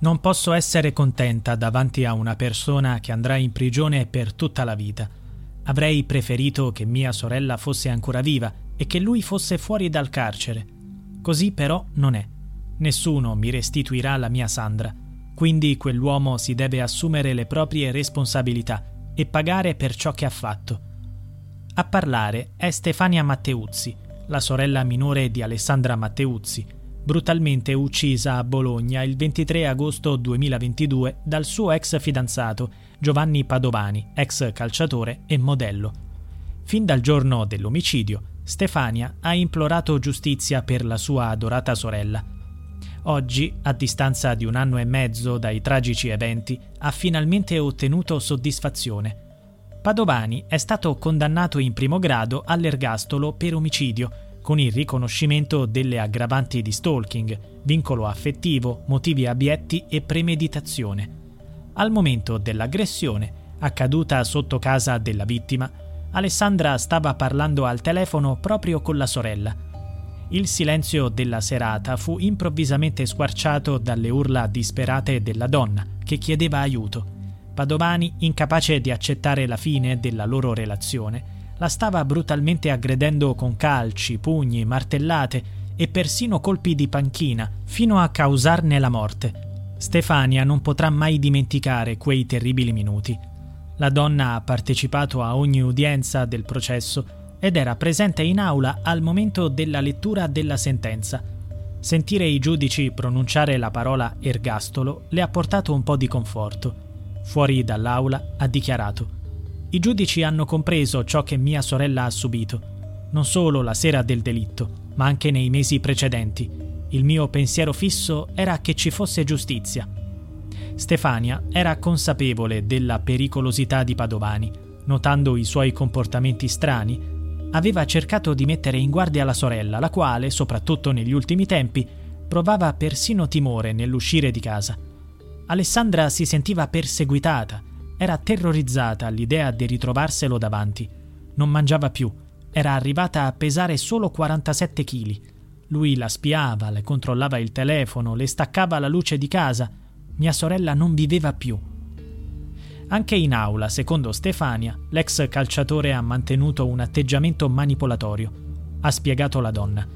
Non posso essere contenta davanti a una persona che andrà in prigione per tutta la vita. Avrei preferito che mia sorella fosse ancora viva e che lui fosse fuori dal carcere. Così però non è. Nessuno mi restituirà la mia Sandra. Quindi quell'uomo si deve assumere le proprie responsabilità e pagare per ciò che ha fatto. A parlare è Stefania Matteuzzi, la sorella minore di Alessandra Matteuzzi, brutalmente uccisa a Bologna il 23 agosto 2022 dal suo ex fidanzato Giovanni Padovani, ex calciatore e modello. Fin dal giorno dell'omicidio, Stefania ha implorato giustizia per la sua adorata sorella. Oggi, a distanza di un anno e mezzo dai tragici eventi, ha finalmente ottenuto soddisfazione. Padovani è stato condannato in primo grado all'ergastolo per omicidio, con il riconoscimento delle aggravanti di stalking, vincolo affettivo, motivi abietti e premeditazione. Al momento dell'aggressione, accaduta sotto casa della vittima, Alessandra stava parlando al telefono proprio con la sorella. Il silenzio della serata fu improvvisamente squarciato dalle urla disperate della donna, che chiedeva aiuto. Padovani, incapace di accettare la fine della loro relazione, la stava brutalmente aggredendo con calci, pugni, martellate e persino colpi di panchina, fino a causarne la morte. Stefania non potrà mai dimenticare quei terribili minuti. La donna ha partecipato a ogni udienza del processo ed era presente in aula al momento della lettura della sentenza. Sentire i giudici pronunciare la parola ergastolo le ha portato un po' di conforto. Fuori dall'aula ha dichiarato i giudici hanno compreso ciò che mia sorella ha subito, non solo la sera del delitto, ma anche nei mesi precedenti. Il mio pensiero fisso era che ci fosse giustizia. Stefania era consapevole della pericolosità di Padovani. Notando i suoi comportamenti strani, aveva cercato di mettere in guardia la sorella, la quale, soprattutto negli ultimi tempi, provava persino timore nell'uscire di casa. Alessandra si sentiva perseguitata era terrorizzata all'idea di ritrovarselo davanti. Non mangiava più. Era arrivata a pesare solo 47 kg. Lui la spiava, le controllava il telefono, le staccava la luce di casa. Mia sorella non viveva più. Anche in aula, secondo Stefania, l'ex calciatore ha mantenuto un atteggiamento manipolatorio. Ha spiegato la donna.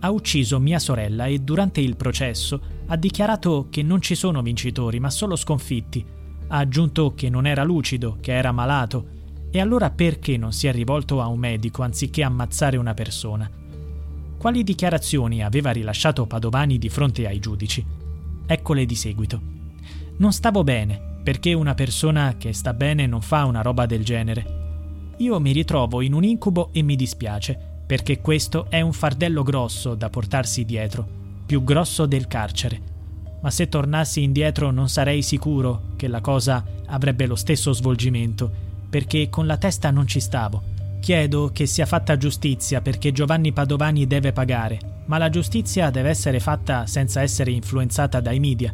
Ha ucciso mia sorella e durante il processo ha dichiarato che non ci sono vincitori, ma solo sconfitti ha aggiunto che non era lucido, che era malato. E allora perché non si è rivolto a un medico anziché ammazzare una persona? Quali dichiarazioni aveva rilasciato Padovani di fronte ai giudici? Eccole di seguito. Non stavo bene, perché una persona che sta bene non fa una roba del genere. Io mi ritrovo in un incubo e mi dispiace, perché questo è un fardello grosso da portarsi dietro, più grosso del carcere ma se tornassi indietro non sarei sicuro che la cosa avrebbe lo stesso svolgimento, perché con la testa non ci stavo. Chiedo che sia fatta giustizia perché Giovanni Padovani deve pagare, ma la giustizia deve essere fatta senza essere influenzata dai media.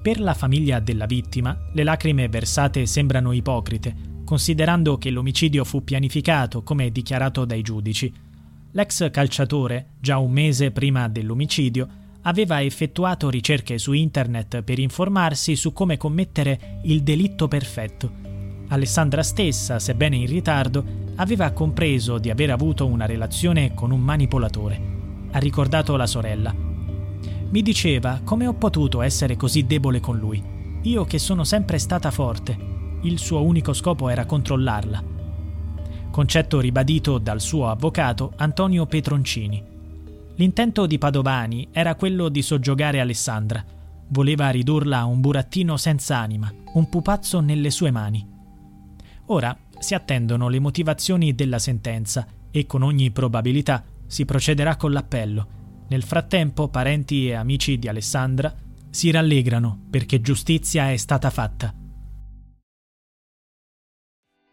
Per la famiglia della vittima, le lacrime versate sembrano ipocrite, considerando che l'omicidio fu pianificato, come dichiarato dai giudici. L'ex calciatore, già un mese prima dell'omicidio, aveva effettuato ricerche su internet per informarsi su come commettere il delitto perfetto. Alessandra stessa, sebbene in ritardo, aveva compreso di aver avuto una relazione con un manipolatore. Ha ricordato la sorella. Mi diceva come ho potuto essere così debole con lui, io che sono sempre stata forte. Il suo unico scopo era controllarla. Concetto ribadito dal suo avvocato Antonio Petroncini. L'intento di Padovani era quello di soggiogare Alessandra. Voleva ridurla a un burattino senza anima, un pupazzo nelle sue mani. Ora si attendono le motivazioni della sentenza e con ogni probabilità si procederà con l'appello. Nel frattempo parenti e amici di Alessandra si rallegrano perché giustizia è stata fatta.